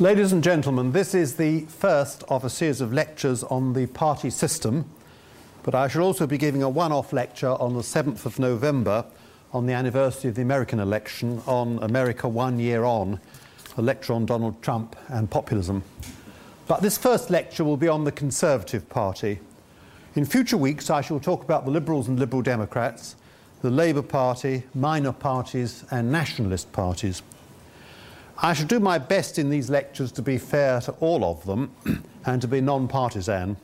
Ladies and gentlemen, this is the first of a series of lectures on the party system, but I shall also be giving a one off lecture on the 7th of November on the anniversary of the American election on America One Year On, a lecture on Donald Trump and populism. But this first lecture will be on the Conservative Party. In future weeks, I shall talk about the Liberals and Liberal Democrats, the Labour Party, minor parties, and nationalist parties. I shall do my best in these lectures to be fair to all of them and to be non partisan.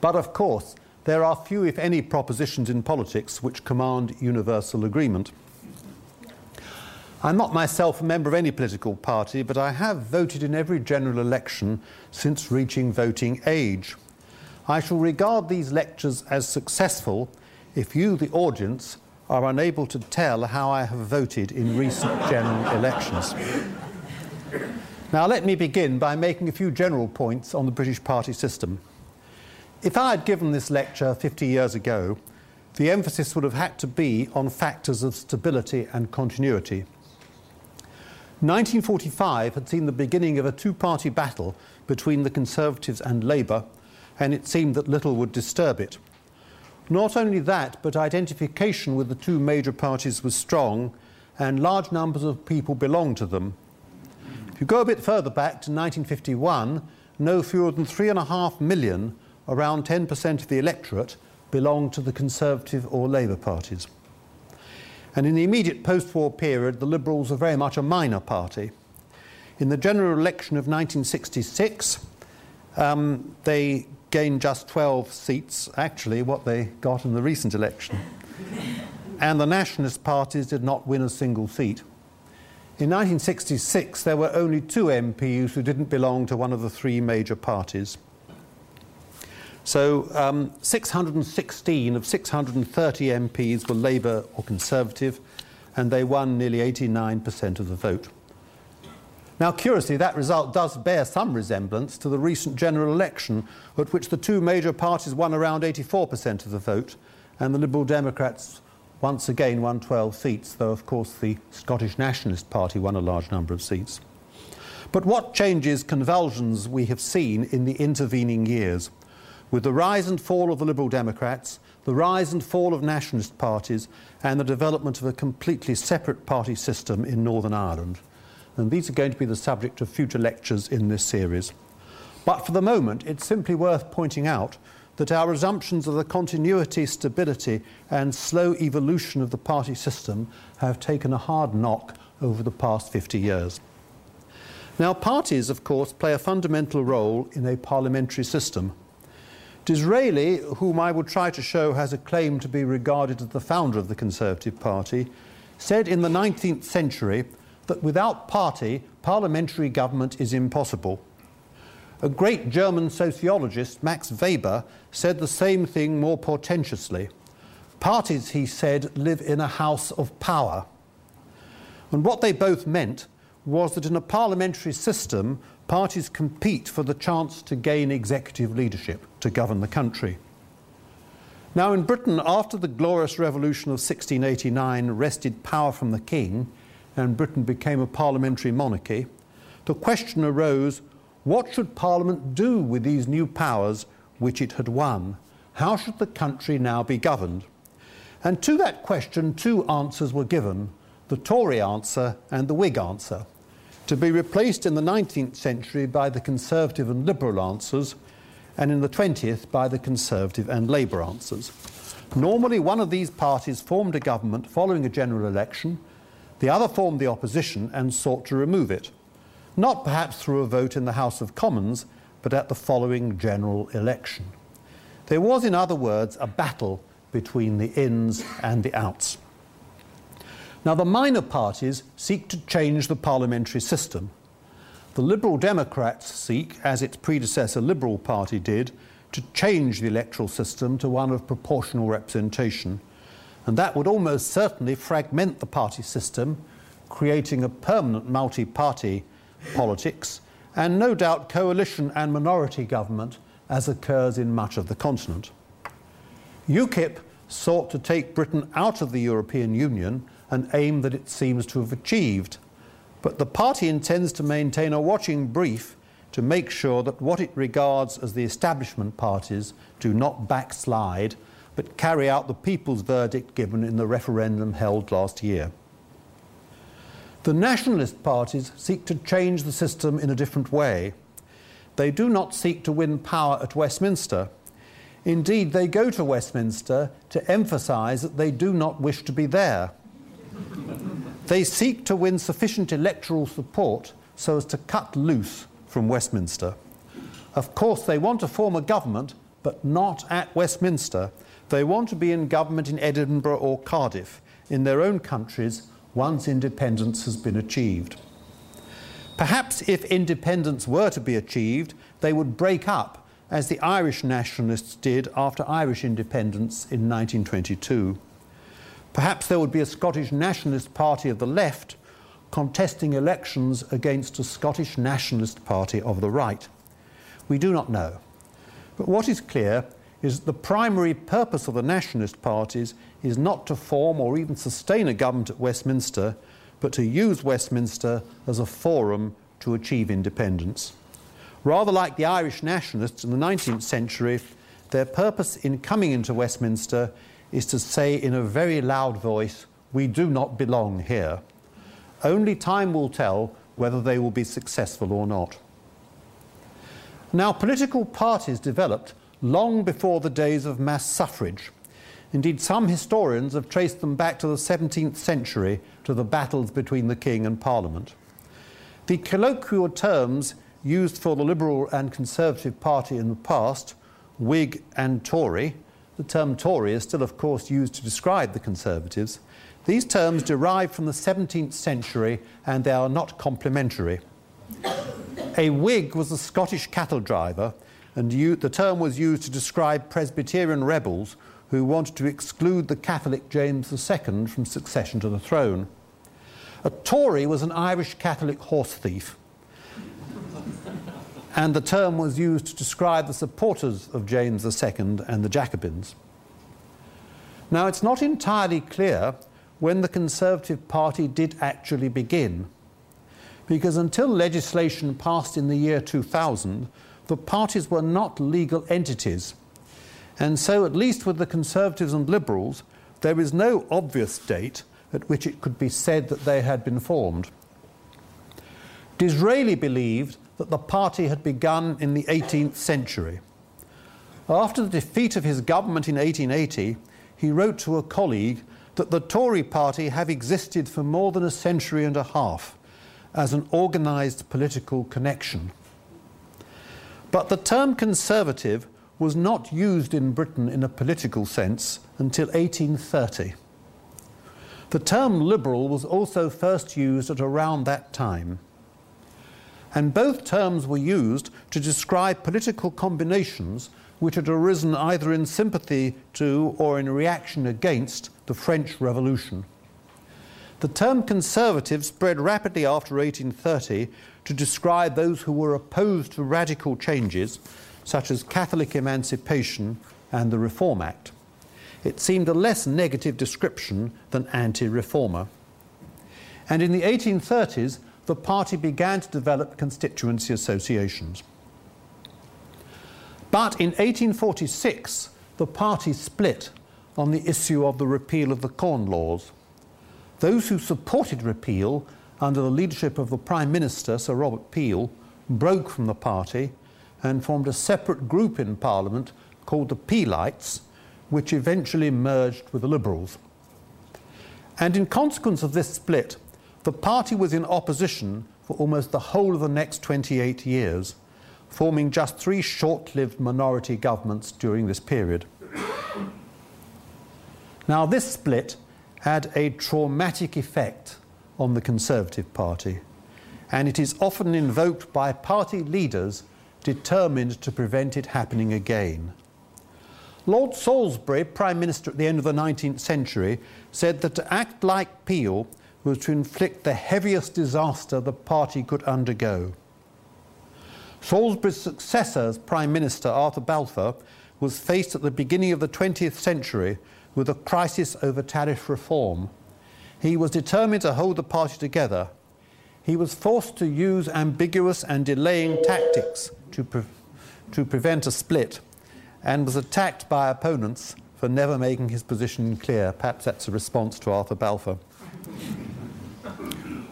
But of course, there are few, if any, propositions in politics which command universal agreement. I'm not myself a member of any political party, but I have voted in every general election since reaching voting age. I shall regard these lectures as successful if you, the audience, are unable to tell how I have voted in recent general elections. Now, let me begin by making a few general points on the British party system. If I had given this lecture 50 years ago, the emphasis would have had to be on factors of stability and continuity. 1945 had seen the beginning of a two party battle between the Conservatives and Labour, and it seemed that little would disturb it. Not only that, but identification with the two major parties was strong, and large numbers of people belonged to them. If you go a bit further back to 1951, no fewer than three and a half million, around 10% of the electorate, belonged to the Conservative or Labour parties. And in the immediate post war period, the Liberals were very much a minor party. In the general election of 1966, um, they gained just 12 seats, actually, what they got in the recent election. and the nationalist parties did not win a single seat. In 1966, there were only two MPs who didn't belong to one of the three major parties. So um, 616 of 630 MPs were Labour or Conservative, and they won nearly 89% of the vote. Now, curiously, that result does bear some resemblance to the recent general election, at which the two major parties won around 84% of the vote, and the Liberal Democrats once again won 12 seats, though, of course, the Scottish Nationalist Party won a large number of seats. But what changes, convulsions we have seen in the intervening years? With the rise and fall of the Liberal Democrats, the rise and fall of nationalist parties, and the development of a completely separate party system in Northern Ireland and these are going to be the subject of future lectures in this series. But for the moment, it's simply worth pointing out that our assumptions of the continuity, stability, and slow evolution of the party system have taken a hard knock over the past 50 years. Now, parties, of course, play a fundamental role in a parliamentary system. Disraeli, whom I will try to show has a claim to be regarded as the founder of the Conservative Party, said in the 19th century that without party, parliamentary government is impossible. A great German sociologist, Max Weber, said the same thing more portentously. Parties, he said, live in a house of power. And what they both meant was that in a parliamentary system, parties compete for the chance to gain executive leadership to govern the country. Now, in Britain, after the Glorious Revolution of 1689 wrested power from the king, and Britain became a parliamentary monarchy, the question arose what should Parliament do with these new powers which it had won? How should the country now be governed? And to that question, two answers were given the Tory answer and the Whig answer, to be replaced in the 19th century by the Conservative and Liberal answers, and in the 20th by the Conservative and Labour answers. Normally, one of these parties formed a government following a general election, the other formed the opposition and sought to remove it, not perhaps through a vote in the House of Commons, but at the following general election. There was, in other words, a battle between the ins and the outs. Now, the minor parties seek to change the parliamentary system. The Liberal Democrats seek, as its predecessor Liberal Party did, to change the electoral system to one of proportional representation and that would almost certainly fragment the party system, creating a permanent multi party politics, and no doubt coalition and minority government, as occurs in much of the continent. UKIP sought to take Britain out of the European Union, an aim that it seems to have achieved. But the party intends to maintain a watching brief to make sure that what it regards as the establishment parties do not backslide but carry out the people's verdict given in the referendum held last year. The nationalist parties seek to change the system in a different way. They do not seek to win power at Westminster. Indeed, they go to Westminster to emphasise that they do not wish to be there. they seek to win sufficient electoral support so as to cut loose from Westminster. Of course, they want to form a government, but not at Westminster. They want to be in government in Edinburgh or Cardiff, in their own countries, once independence has been achieved. Perhaps if independence were to be achieved, they would break up, as the Irish nationalists did after Irish independence in 1922. Perhaps there would be a Scottish nationalist party of the left contesting elections against a Scottish Nationalist Party of the right. We do not know. But what is clear is the primary purpose of the nationalist parties is not to form or even sustain a government at Westminster, but to use Westminster as a forum to achieve independence. Rather like the Irish nationalists in the 19th century, their purpose in coming into Westminster is to say in a very loud voice, We do not belong here. Only time will tell whether they will be successful or not. Now, political parties developed long before the days of mass suffrage. Indeed, some historians have traced them back to the 17th century to the battles between the king and parliament. The colloquial terms used for the Liberal and Conservative Party in the past, Whig and Tory, the term Tory is still, of course, used to describe the Conservatives, these terms derive from the 17th century and they are not complimentary. A Whig was a Scottish cattle driver, and the term was used to describe Presbyterian rebels who wanted to exclude the Catholic James II from succession to the throne. A Tory was an Irish Catholic horse thief, and the term was used to describe the supporters of James II and the Jacobins. Now, it's not entirely clear when the Conservative Party did actually begin. Because until legislation passed in the year 2000, the parties were not legal entities. And so, at least with the Conservatives and Liberals, there is no obvious date at which it could be said that they had been formed. Disraeli believed that the party had begun in the 18th century. After the defeat of his government in 1880, he wrote to a colleague that the Tory party have existed for more than a century and a half as an organised political connection. But the term conservative was not used in Britain in a political sense until 1830. The term liberal was also first used at around that time. And both terms were used to describe political combinations which had arisen either in sympathy to or in reaction against the French Revolution. The term conservative spread rapidly after 1830 to describe those who were opposed to radical changes, such as Catholic emancipation and the Reform Act. It seemed a less negative description than anti reformer. And in the 1830s, the party began to develop constituency associations. But in 1846, the party split on the issue of the repeal of the Corn Laws. Those who supported repeal under the leadership of the Prime Minister, Sir Robert Peel, broke from the party and formed a separate group in Parliament called the Peelites, which eventually merged with the Liberals. And in consequence of this split, the party was in opposition for almost the whole of the next 28 years forming just three short lived minority governments during this period. Now, this split had a traumatic effect on the Conservative Party, and it is often invoked by party leaders determined to prevent it happening again. Lord Salisbury, Prime Minister at the end of the 19th century, said that to act like Peel was to inflict the heaviest disaster the party could undergo. Salisbury's successor as Prime Minister, Arthur Balfour, was faced at the beginning of the 20th century with a crisis over tariff reform. He was determined to hold the party together. he was forced to use ambiguous and delaying tactics to, pre- to prevent a split and was attacked by opponents for never making his position clear. Perhaps that's a response to Arthur Balfour.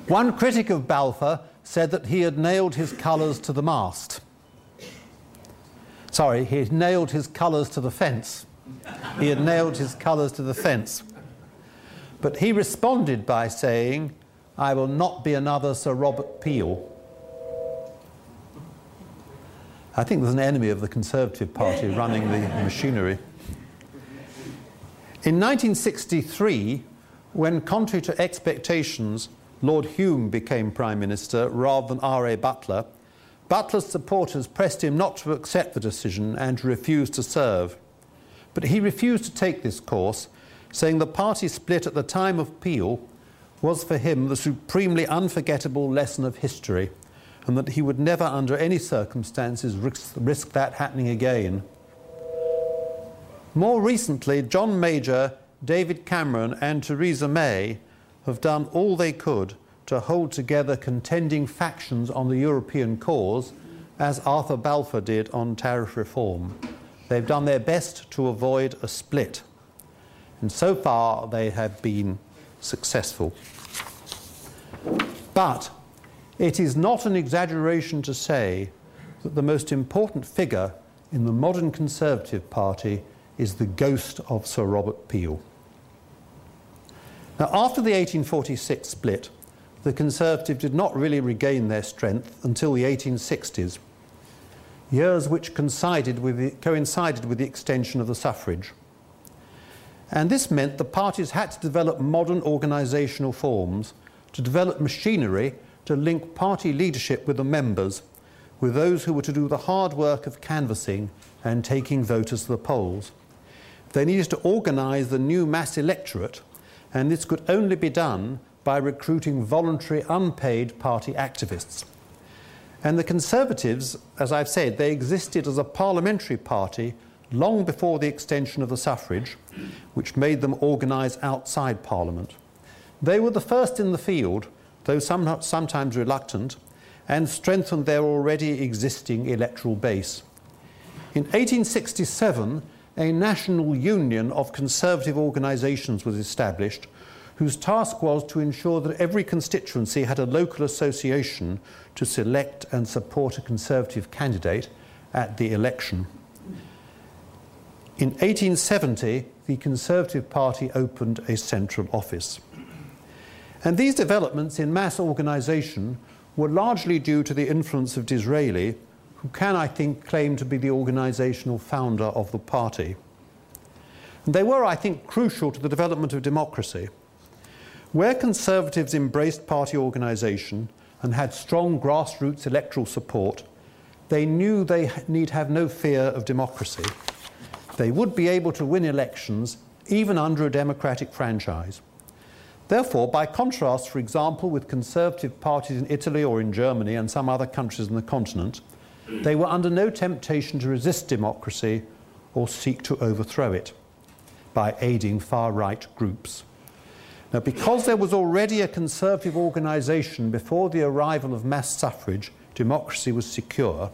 One critic of Balfour said that he had nailed his colours to the mast. Sorry, he had nailed his colours to the fence. He had nailed his colours to the fence. But he responded by saying, I will not be another Sir Robert Peel. I think there's an enemy of the Conservative Party running the machinery. In 1963, when, contrary to expectations, Lord Home became Prime Minister rather than R.A. Butler, Butler's supporters pressed him not to accept the decision and to refuse to serve. But he refused to take this course, saying the party split at the time of Peel was for him the supremely unforgettable lesson of history, and that he would never, under any circumstances, risk, risk that happening again. More recently, John Major, David Cameron, and Theresa May have done all they could to hold together contending factions on the European cause, as Arthur Balfour did on tariff reform. They've done their best to avoid a split. And so far, they have been successful. But it is not an exaggeration to say that the most important figure in the modern Conservative Party is the ghost of Sir Robert Peel. Now, after the 1846 split, the Conservatives did not really regain their strength until the 1860s, years which coincided with the, coincided with the extension of the suffrage. And this meant the parties had to develop modern organisational forms, to develop machinery to link party leadership with the members, with those who were to do the hard work of canvassing and taking voters to the polls. They needed to organise the new mass electorate, and this could only be done by recruiting voluntary unpaid party activists. And the Conservatives, as I've said, they existed as a parliamentary party long before the extension of the suffrage, which made them organise outside Parliament. They were the first in the field, though some, sometimes reluctant, and strengthened their already existing electoral base. In 1867, a national union of conservative organisations was established whose task was to ensure that every constituency had a local association to select and support a Conservative candidate at the election. In 1870, the Conservative Party opened a central office. And these developments in mass organisation were largely due to the influence of Disraeli, who can, I think, claim to be the organisational founder of the party. And they were, I think, crucial to the development of democracy. Where Conservatives embraced party organisation and had strong grassroots electoral support, they knew they need have no fear of democracy. They would be able to win elections even under a democratic franchise. Therefore, by contrast, for example, with conservative parties in Italy or in Germany and some other countries in the continent, they were under no temptation to resist democracy or seek to overthrow it by aiding far right groups. Now, because there was already a conservative organisation before the arrival of mass suffrage, democracy was secure.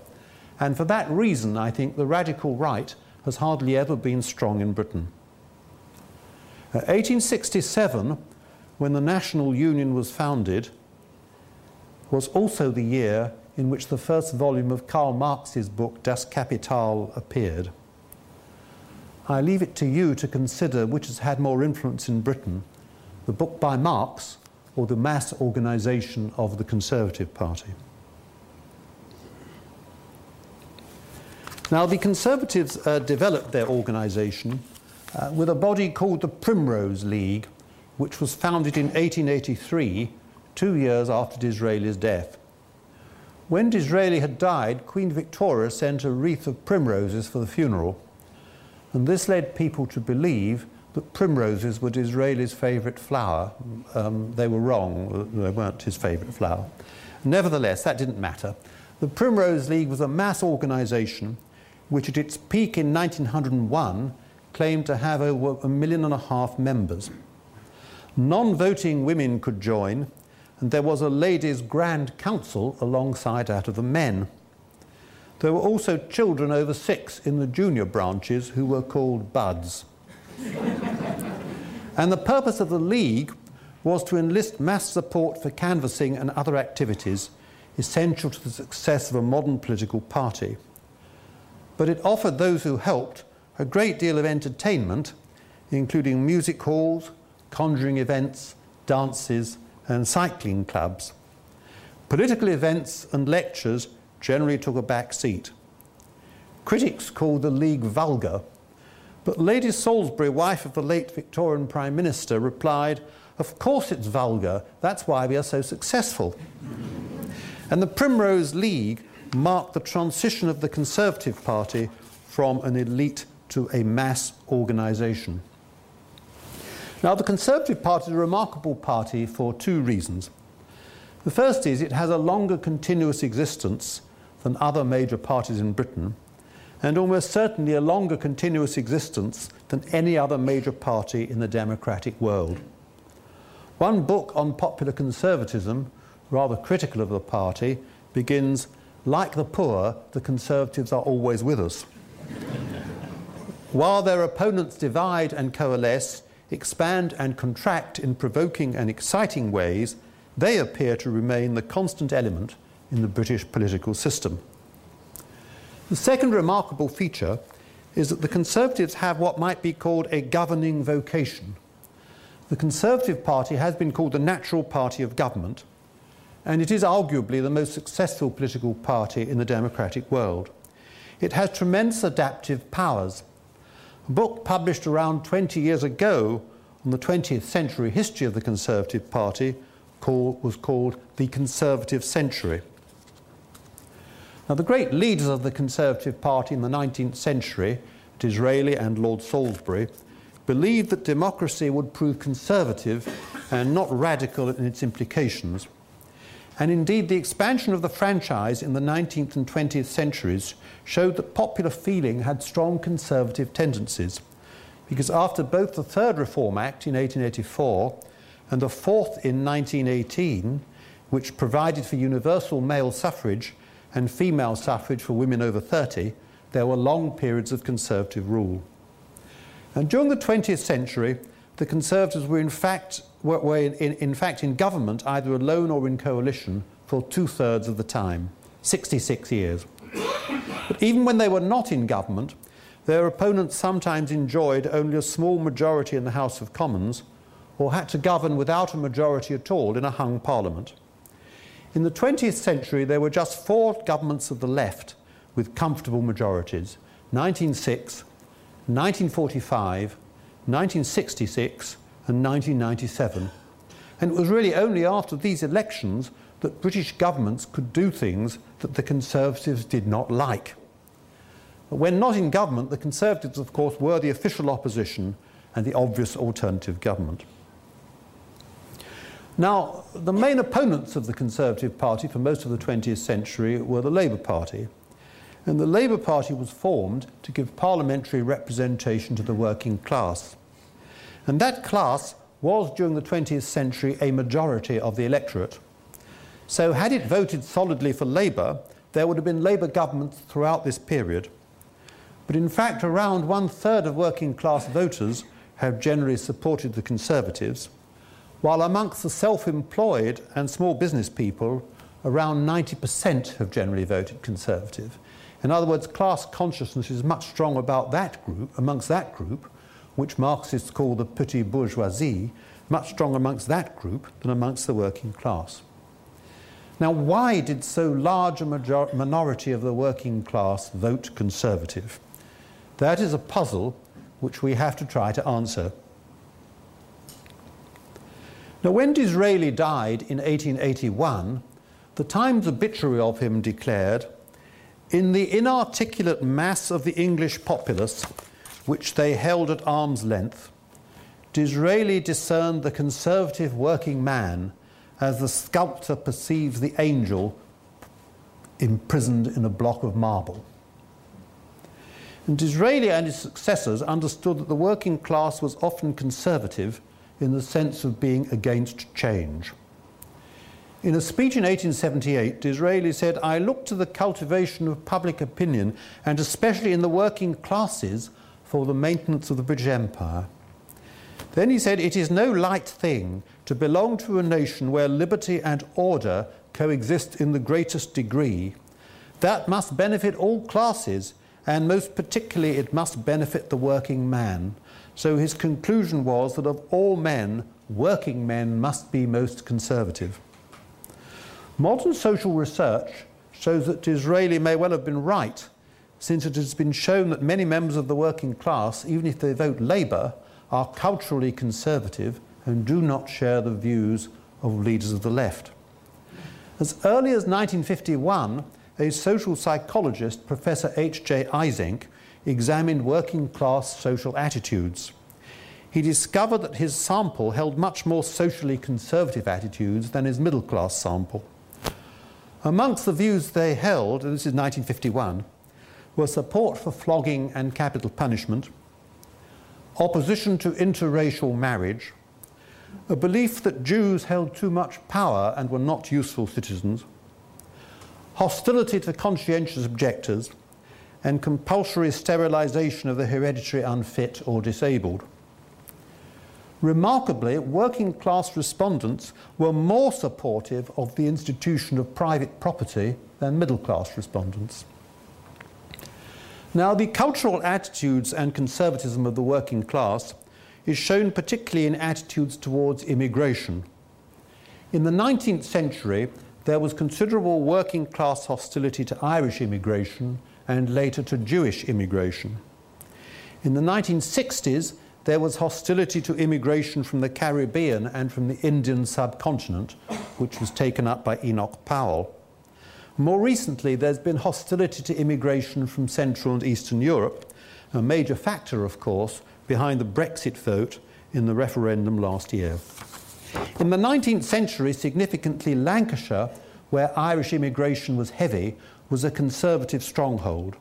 And for that reason, I think the radical right has hardly ever been strong in Britain. Uh, 1867, when the National Union was founded, was also the year in which the first volume of Karl Marx's book Das Kapital appeared. I leave it to you to consider which has had more influence in Britain the book by Marx or the mass organisation of the Conservative Party. Now, the Conservatives uh, developed their organisation uh, with a body called the Primrose League, which was founded in 1883, two years after Disraeli's death. When Disraeli had died, Queen Victoria sent a wreath of primroses for the funeral, and this led people to believe that primroses were Disraeli's favourite flower. Um, they were wrong, they weren't his favourite flower. Nevertheless, that didn't matter. The Primrose League was a mass organisation which, at its peak in 1901, claimed to have over a million and a half members. Non voting women could join, and there was a ladies' grand council alongside that of the men. There were also children over six in the junior branches who were called buds. and the purpose of the League was to enlist mass support for canvassing and other activities essential to the success of a modern political party. But it offered those who helped a great deal of entertainment, including music halls, conjuring events, dances, and cycling clubs. Political events and lectures generally took a back seat. Critics called the League vulgar, but Lady Salisbury, wife of the late Victorian Prime Minister, replied, Of course it's vulgar, that's why we are so successful. and the Primrose League marked the transition of the Conservative Party from an elite to a mass organisation. Now, the Conservative Party is a remarkable party for two reasons. The first is it has a longer continuous existence than other major parties in Britain, and almost certainly a longer continuous existence than any other major party in the democratic world. One book on popular conservatism, rather critical of the party, begins Like the poor, the Conservatives are always with us. While their opponents divide and coalesce, expand and contract in provoking and exciting ways, they appear to remain the constant element in the British political system. The second remarkable feature is that the Conservatives have what might be called a governing vocation. The Conservative Party has been called the natural party of government, and it is arguably the most successful political party in the democratic world. It has tremendous adaptive powers. A book published around 20 years ago on the 20th century history of the Conservative Party was called The Conservative Century. Now, the great leaders of the Conservative Party in the 19th century, Disraeli and Lord Salisbury, believed that democracy would prove conservative and not radical in its implications. And indeed, the expansion of the franchise in the 19th and 20th centuries showed that popular feeling had strong conservative tendencies. Because after both the Third Reform Act in 1884 and the fourth in 1918, which provided for universal male suffrage and female suffrage for women over 30, there were long periods of conservative rule. And during the 20th century, the Conservatives were in fact, were, in, in fact in government either alone or in coalition for two thirds of the time 66 years. But even when they were not in government, their opponents sometimes enjoyed only a small majority in the House of Commons or had to govern without a majority at all in a hung parliament. In the 20th century, there were just four governments of the left with comfortable majorities 1906, 1945, 1966, and 1997. And it was really only after these elections that British governments could do things that the Conservatives did not like. When not in government, the Conservatives, of course, were the official opposition and the obvious alternative government. Now, the main opponents of the Conservative Party for most of the 20th century were the Labour Party. And the Labour Party was formed to give parliamentary representation to the working class. And that class was, during the 20th century, a majority of the electorate. So, had it voted solidly for Labour, there would have been Labour governments throughout this period. But in fact, around one third of working class voters have generally supported the Conservatives while amongst the self employed and small business people, around 90% have generally voted Conservative. In other words, class consciousness is much stronger about that group, amongst that group, which Marxists call the petit bourgeoisie, much stronger amongst that group than amongst the working class. Now, why did so large a major- minority of the working class vote Conservative? That is a puzzle which we have to try to answer. Now, when Disraeli died in 1881, the Times obituary of him declared, In the inarticulate mass of the English populace, which they held at arm's length, Disraeli discerned the conservative working man as the sculptor perceives the angel imprisoned in a block of marble. And Disraeli and his successors understood that the working class was often conservative in the sense of being against change. In a speech in 1878, Disraeli said, I look to the cultivation of public opinion, and especially in the working classes, for the maintenance of the British Empire. Then he said, It is no light thing to belong to a nation where liberty and order coexist in the greatest degree. That must benefit all classes, and most particularly it must benefit the working man. So his conclusion was that of all men, working men must be most conservative. Modern social research shows that Disraeli may well have been right, since it has been shown that many members of the working class, even if they vote Labour, are culturally conservative and do not share the views of leaders of the left. As early as 1951, a social psychologist, Professor H.J. Eysenck, examined working class social attitudes. He discovered that his sample held much more socially conservative attitudes than his middle class sample. Amongst the views they held, and this is 1951, were support for flogging and capital punishment, opposition to interracial marriage, a belief that Jews held too much power and were not useful citizens, hostility to conscientious objectors, and compulsory sterilisation of the hereditary unfit or disabled. Remarkably, working class respondents were more supportive of the institution of private property than middle class respondents. Now, the cultural attitudes and conservatism of the working class is shown particularly in attitudes towards immigration. In the 19th century, there was considerable working class hostility to Irish immigration and later to Jewish immigration. In the 1960s, there was hostility to immigration from the Caribbean and from the Indian subcontinent, which was taken up by Enoch Powell. More recently, there's been hostility to immigration from Central and Eastern Europe, a major factor, of course, behind the Brexit vote in the referendum last year. In the 19th century, significantly, Lancashire, where Irish immigration was heavy, was a conservative stronghold.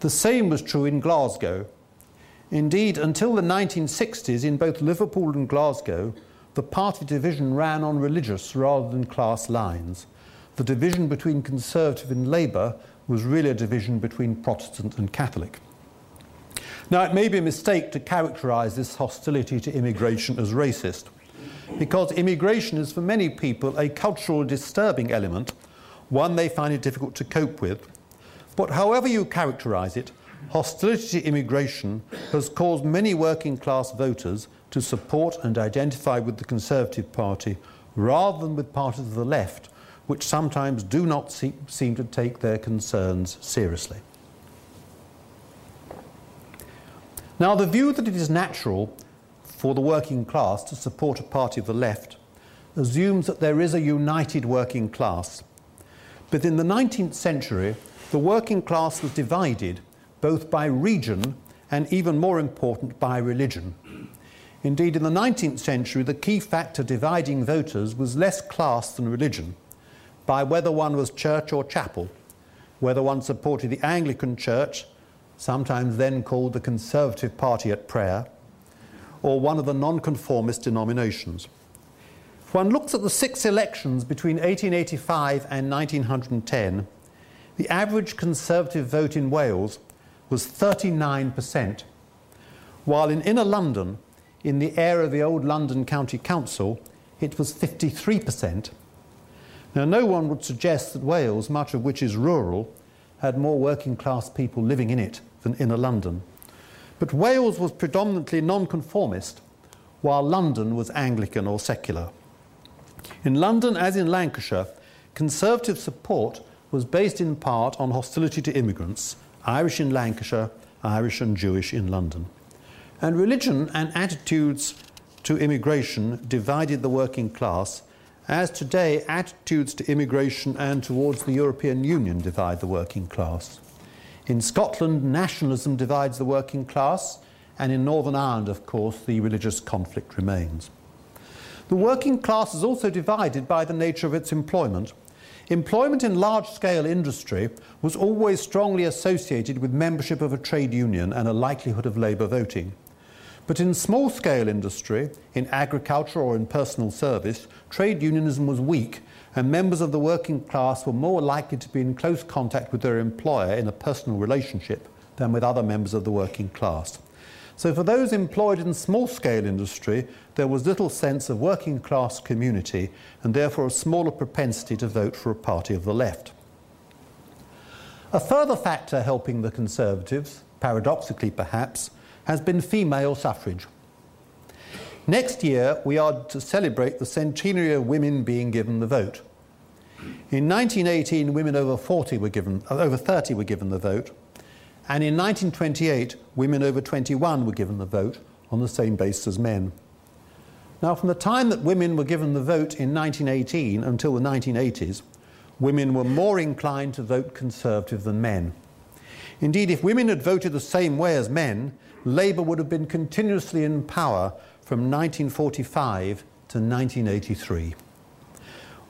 The same was true in Glasgow. Indeed, until the 1960s, in both Liverpool and Glasgow, the party division ran on religious rather than class lines. The division between Conservative and Labour was really a division between Protestant and Catholic. Now, it may be a mistake to characterise this hostility to immigration as racist, because immigration is for many people a cultural disturbing element one they find it difficult to cope with. But however you characterize it, hostility to immigration has caused many working class voters to support and identify with the Conservative Party rather than with parties of the left, which sometimes do not see, seem to take their concerns seriously. Now, the view that it is natural for the working class to support a party of the left assumes that there is a united working class but in the 19th century, the working class was divided both by region and, even more important, by religion. Indeed, in the 19th century, the key factor dividing voters was less class than religion, by whether one was church or chapel, whether one supported the Anglican Church, sometimes then called the Conservative Party at prayer, or one of the nonconformist denominations. If one looks at the six elections between 1885 and 1910, the average Conservative vote in Wales was 39%, while in inner London, in the area of the old London County Council, it was 53%. Now, no one would suggest that Wales, much of which is rural, had more working class people living in it than inner London. But Wales was predominantly nonconformist, while London was Anglican or secular. In London, as in Lancashire, Conservative support was based in part on hostility to immigrants, Irish in Lancashire, Irish and Jewish in London. And religion and attitudes to immigration divided the working class, as today attitudes to immigration and towards the European Union divide the working class. In Scotland, nationalism divides the working class, and in Northern Ireland, of course, the religious conflict remains. The working class is also divided by the nature of its employment. Employment in large scale industry was always strongly associated with membership of a trade union and a likelihood of labour voting. But in small scale industry, in agriculture or in personal service, trade unionism was weak and members of the working class were more likely to be in close contact with their employer in a personal relationship than with other members of the working class. So, for those employed in small scale industry, there was little sense of working class community and therefore a smaller propensity to vote for a party of the left. A further factor helping the Conservatives, paradoxically perhaps, has been female suffrage. Next year, we are to celebrate the centenary of women being given the vote. In 1918, women over 40 were given, uh, over 30 were given the vote, and in 1928, women over 21 were given the vote on the same basis as men. Now, from the time that women were given the vote in 1918 until the 1980s, women were more inclined to vote Conservative than men. Indeed, if women had voted the same way as men, Labour would have been continuously in power from 1945 to 1983.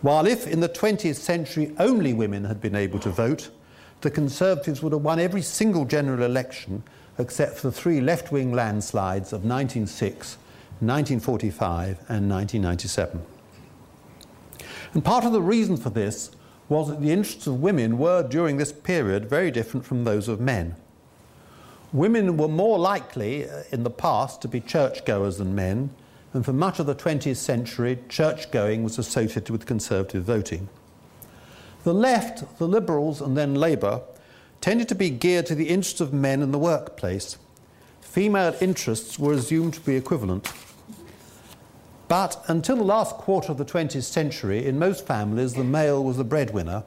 While if in the 20th century only women had been able to vote, the Conservatives would have won every single general election except for the three left wing landslides of 1906, 1945, and 1997. And part of the reason for this was that the interests of women were, during this period, very different from those of men. Women were more likely uh, in the past to be churchgoers than men, and for much of the 20th century, church-going was associated with conservative voting. The left, the Liberals, and then Labour tended to be geared to the interests of men in the workplace. Female interests were assumed to be equivalent. But until the last quarter of the 20th century, in most families, the male was the breadwinner,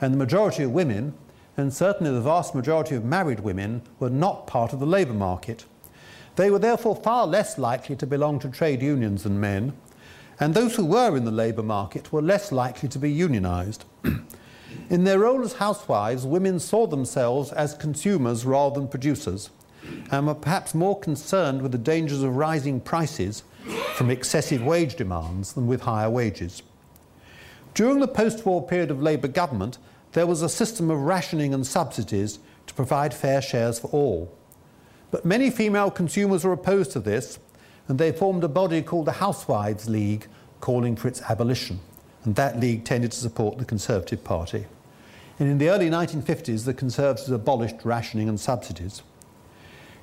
and the majority of women, and certainly the vast majority of married women, were not part of the labour market. They were therefore far less likely to belong to trade unions than men, and those who were in the labour market were less likely to be unionised. in their role as housewives, women saw themselves as consumers rather than producers, and were perhaps more concerned with the dangers of rising prices from excessive wage demands than with higher wages. During the post war period of Labour government, there was a system of rationing and subsidies to provide fair shares for all. But many female consumers were opposed to this, and they formed a body called the Housewives League, calling for its abolition. And that league tended to support the Conservative Party. And in the early 1950s, the Conservatives abolished rationing and subsidies.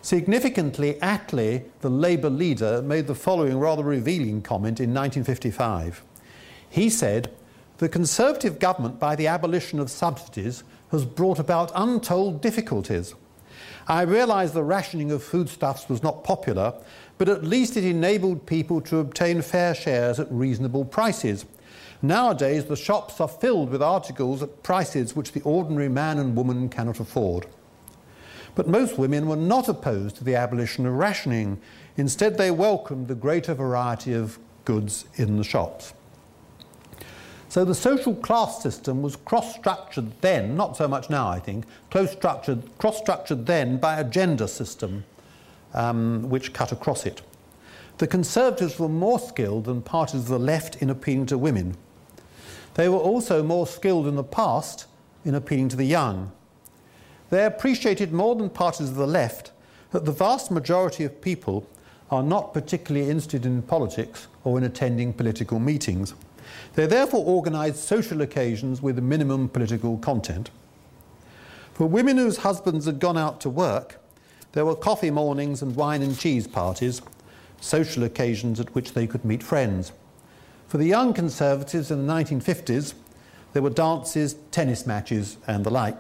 Significantly, Attlee, the Labour leader, made the following rather revealing comment in 1955. He said, The Conservative government, by the abolition of subsidies, has brought about untold difficulties. I realise the rationing of foodstuffs was not popular, but at least it enabled people to obtain fair shares at reasonable prices. Nowadays, the shops are filled with articles at prices which the ordinary man and woman cannot afford. But most women were not opposed to the abolition of rationing. Instead, they welcomed the greater variety of goods in the shops. So the social class system was cross-structured then, not so much now, I think, cross-structured, cross-structured then by a gender system um, which cut across it. The Conservatives were more skilled than parties of the left in appealing to women. They were also more skilled in the past in appealing to the young. They appreciated more than parties of the left that the vast majority of people are not particularly interested in politics or in attending political meetings. They therefore organised social occasions with minimum political content. For women whose husbands had gone out to work, there were coffee mornings and wine and cheese parties, social occasions at which they could meet friends. For the young Conservatives in the 1950s, there were dances, tennis matches, and the like.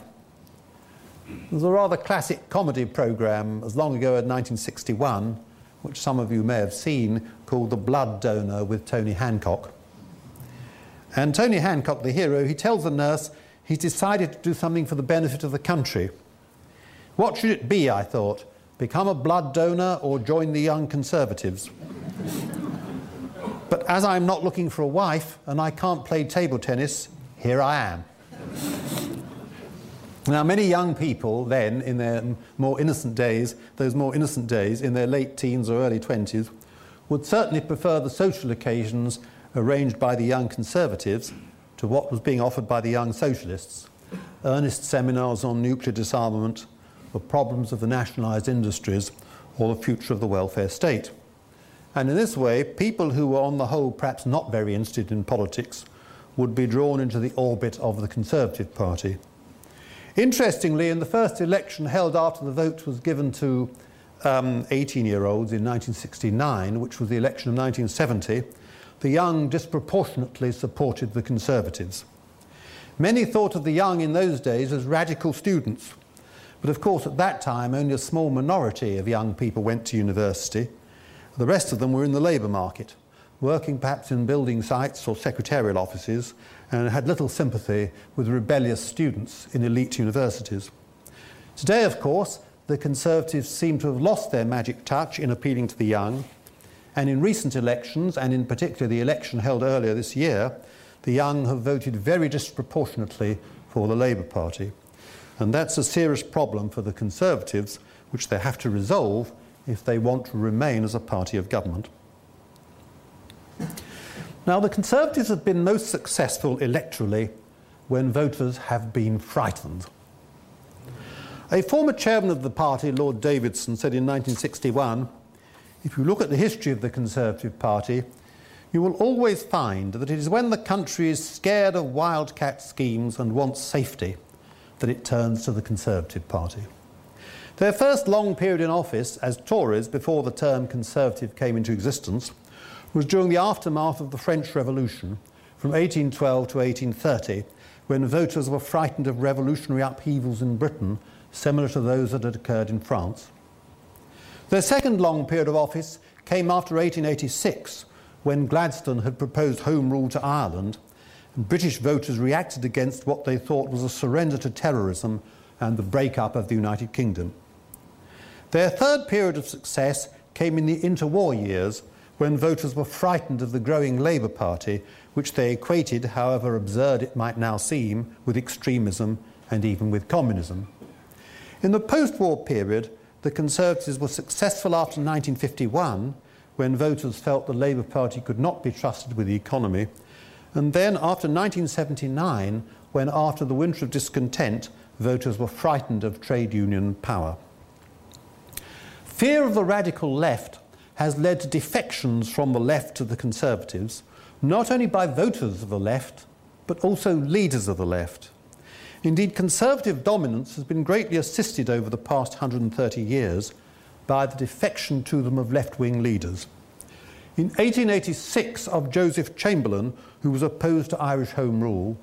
There's a rather classic comedy programme as long ago as 1961, which some of you may have seen, called The Blood Donor with Tony Hancock. And Tony Hancock, the hero, he tells the nurse he's decided to do something for the benefit of the country. What should it be, I thought? Become a blood donor or join the Young Conservatives? but as I'm not looking for a wife and I can't play table tennis, here I am. Now, many young people then, in their more innocent days, those more innocent days, in their late teens or early 20s, would certainly prefer the social occasions arranged by the Young Conservatives to what was being offered by the Young Socialists earnest seminars on nuclear disarmament, the problems of the nationalised industries, or the future of the welfare state. And in this way, people who were on the whole perhaps not very interested in politics would be drawn into the orbit of the Conservative Party. Interestingly, in the first election held after the vote was given to 18 um, year olds in 1969, which was the election of 1970, the young disproportionately supported the Conservatives. Many thought of the young in those days as radical students, but of course at that time only a small minority of young people went to university. The rest of them were in the labour market, working perhaps in building sites or secretarial offices, and had little sympathy with rebellious students in elite universities. Today, of course, the Conservatives seem to have lost their magic touch in appealing to the young, and in recent elections, and in particular the election held earlier this year, the young have voted very disproportionately for the Labour Party. And that's a serious problem for the Conservatives, which they have to resolve if they want to remain as a party of government. Now, the Conservatives have been most successful electorally when voters have been frightened. A former chairman of the party, Lord Davidson, said in 1961 if you look at the history of the Conservative Party, you will always find that it is when the country is scared of wildcat schemes and wants safety that it turns to the Conservative Party. Their first long period in office as Tories before the term Conservative came into existence was during the aftermath of the French Revolution from 1812 to 1830, when voters were frightened of revolutionary upheavals in Britain similar to those that had occurred in France. Their second long period of office came after 1886, when Gladstone had proposed Home Rule to Ireland, and British voters reacted against what they thought was a surrender to terrorism and the breakup of the United Kingdom. Their third period of success came in the interwar years when voters were frightened of the growing Labour Party, which they equated, however absurd it might now seem, with extremism and even with communism. In the post war period, the Conservatives were successful after 1951, when voters felt the Labour Party could not be trusted with the economy, and then after 1979, when after the winter of discontent, voters were frightened of trade union power. Fear of the radical left has led to defections from the left to the Conservatives, not only by voters of the left, but also leaders of the left. Indeed, Conservative dominance has been greatly assisted over the past 130 years by the defection to them of left wing leaders. In 1886, of Joseph Chamberlain, who was opposed to Irish Home Rule.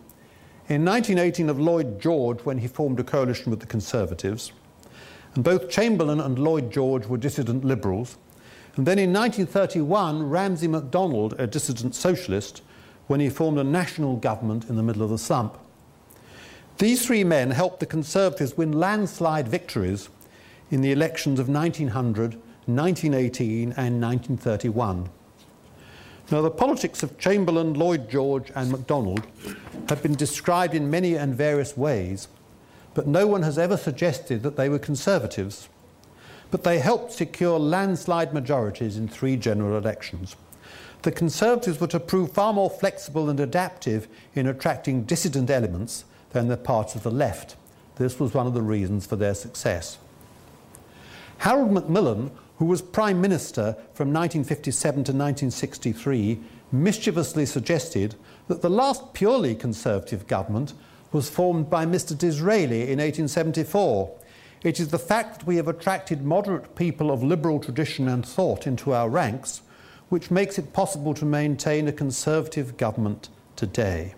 In 1918, of Lloyd George, when he formed a coalition with the Conservatives. And both Chamberlain and Lloyd George were dissident liberals. And then in 1931, Ramsay MacDonald, a dissident socialist, when he formed a national government in the middle of the slump. These three men helped the Conservatives win landslide victories in the elections of 1900, 1918, and 1931. Now, the politics of Chamberlain, Lloyd George, and MacDonald have been described in many and various ways, but no one has ever suggested that they were conservatives but they helped secure landslide majorities in three general elections. The Conservatives were to prove far more flexible and adaptive in attracting dissident elements than the parts of the left. This was one of the reasons for their success. Harold Macmillan, who was Prime Minister from 1957 to 1963, mischievously suggested that the last purely Conservative government was formed by Mr. Disraeli in 1874 it is the fact that we have attracted moderate people of liberal tradition and thought into our ranks which makes it possible to maintain a conservative government today.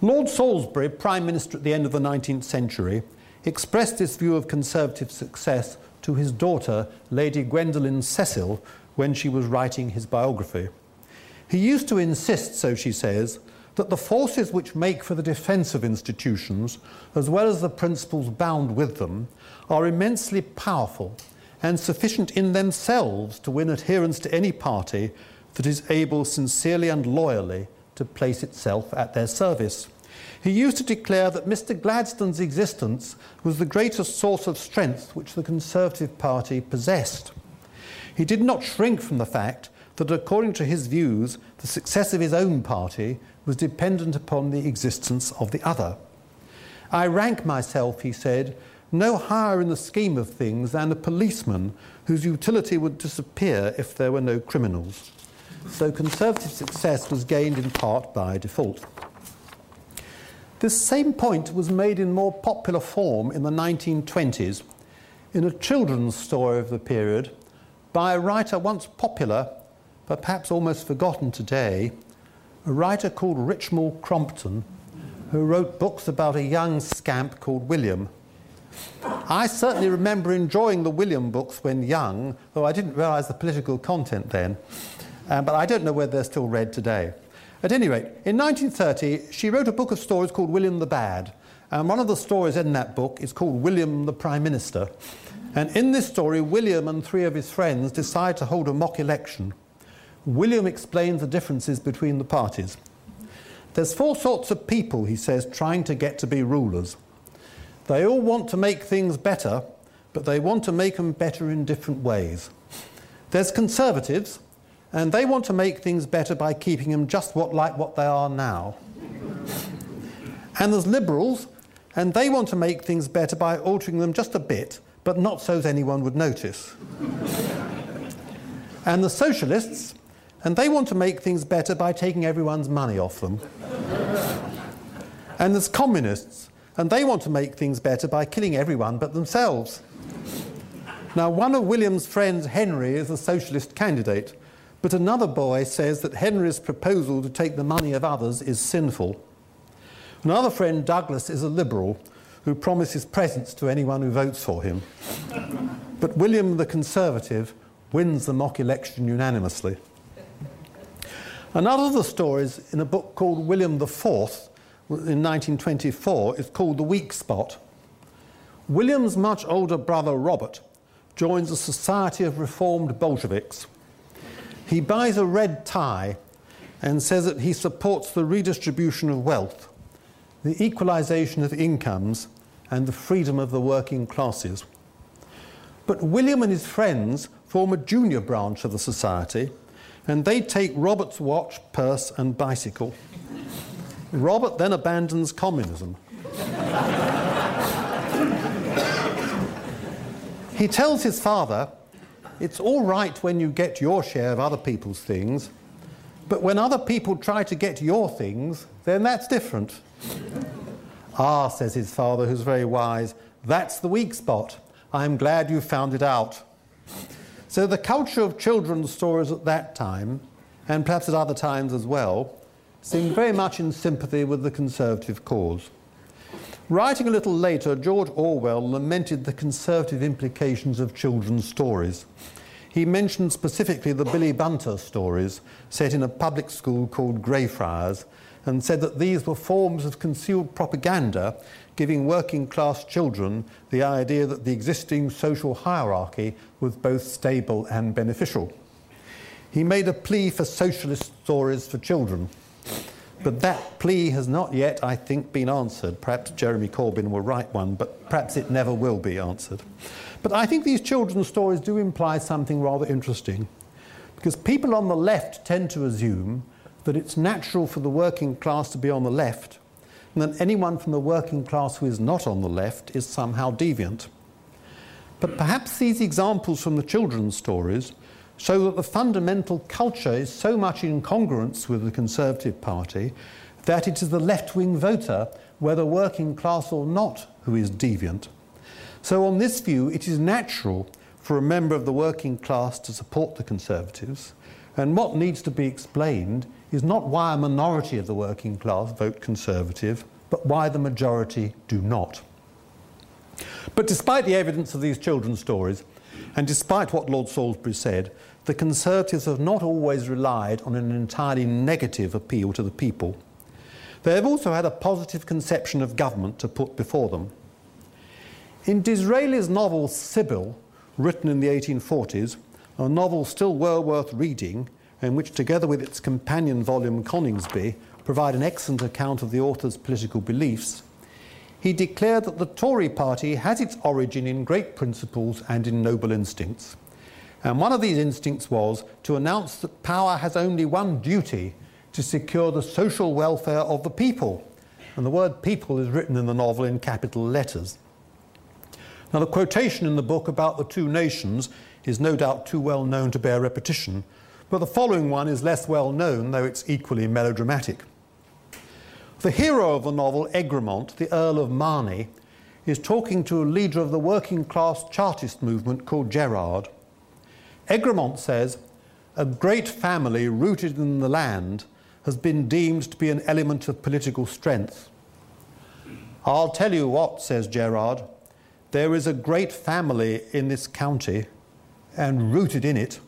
Lord Salisbury, Prime Minister at the end of the 19th century, expressed this view of Conservative success to his daughter, Lady Gwendolen Cecil, when she was writing his biography. He used to insist, so she says, that the forces which make for the defence of institutions, as well as the principles bound with them, are immensely powerful and sufficient in themselves to win adherence to any party that is able sincerely and loyally to place itself at their service. He used to declare that Mr. Gladstone's existence was the greatest source of strength which the Conservative Party possessed. He did not shrink from the fact that, according to his views, the success of his own party was dependent upon the existence of the other. I rank myself, he said, no higher in the scheme of things than a policeman whose utility would disappear if there were no criminals. so Conservative success was gained in part by default. This same point was made in more popular form in the 1920s in a children's story of the period by a writer once popular, but perhaps almost forgotten today, a writer called Richmal Crompton, who wrote books about a young scamp called William. I certainly remember enjoying the William books when young, though I didn't realise the political content then. Um, but I don't know whether they're still read today. At any rate, in 1930, she wrote a book of stories called William the Bad. And one of the stories in that book is called William the Prime Minister. And in this story, William and three of his friends decide to hold a mock election. William explains the differences between the parties. There's four sorts of people, he says, trying to get to be rulers. They all want to make things better, but they want to make them better in different ways. There's conservatives, and they want to make things better by keeping them just what, like what they are now. and there's liberals, and they want to make things better by altering them just a bit, but not so that anyone would notice. and the socialists, and they want to make things better by taking everyone's money off them. and there's communists, and they want to make things better by killing everyone but themselves. Now, one of William's friends, Henry, is a socialist candidate, but another boy says that Henry's proposal to take the money of others is sinful. Another friend, Douglas, is a liberal who promises presents to anyone who votes for him. but William the Conservative wins the mock election unanimously. Another of the stories in a book called William IV in 1924 is called The Weak Spot. William's much older brother Robert joins a society of reformed Bolsheviks. He buys a red tie and says that he supports the redistribution of wealth, the equalization of incomes, and the freedom of the working classes. But William and his friends form a junior branch of the society and they take Robert's watch, purse, and bicycle. Robert then abandons communism. he tells his father, It's all right when you get your share of other people's things, but when other people try to get your things, then that's different. ah, says his father, who's very wise, that's the weak spot. I'm glad you found it out. So the culture of children's stories at that time, and perhaps at other times as well, seemed very much in sympathy with the Conservative cause. Writing a little later, George Orwell lamented the conservative implications of children's stories. He mentioned specifically the Billy Bunter stories set in a public school called Greyfriars and said that these were forms of concealed propaganda giving working class children the idea that the existing social hierarchy was both stable and beneficial. He made a plea for socialist stories for children. But that plea has not yet, I think, been answered. Perhaps Jeremy Corbyn will write one, but perhaps it never will be answered. But I think these children's stories do imply something rather interesting. Because people on the left tend to assume that it's natural for the working class to be on the left and that anyone from the working class who is not on the left is somehow deviant. But perhaps these examples from the children's stories show that the fundamental culture is so much in congruence with the Conservative Party that it is the left wing voter, whether working class or not, who is deviant. So, on this view, it is natural for a member of the working class to support the Conservatives, and what needs to be explained is not why a minority of the working class vote Conservative, but why the majority do not. But despite the evidence of these children's stories, and despite what Lord Salisbury said, the Conservatives have not always relied on an entirely negative appeal to the people. They have also had a positive conception of government to put before them. In Disraeli's novel Sybil, written in the 1840s, a novel still well worth reading, and which, together with its companion volume Coningsby, provide an excellent account of the author's political beliefs, he declared that the Tory party has its origin in great principles and in noble instincts. And one of these instincts was to announce that power has only one duty to secure the social welfare of the people. And the word people is written in the novel in capital letters. Now, the quotation in the book about the two nations is no doubt too well known to bear repetition, But the following one is less well known, though it's equally melodramatic. The hero of the novel, Egremont, the Earl of Marney, is talking to a leader of the working class Chartist movement called Gerard. Egremont says, A great family rooted in the land has been deemed to be an element of political strength. I'll tell you what, says Gerard, there is a great family in this county and rooted in it,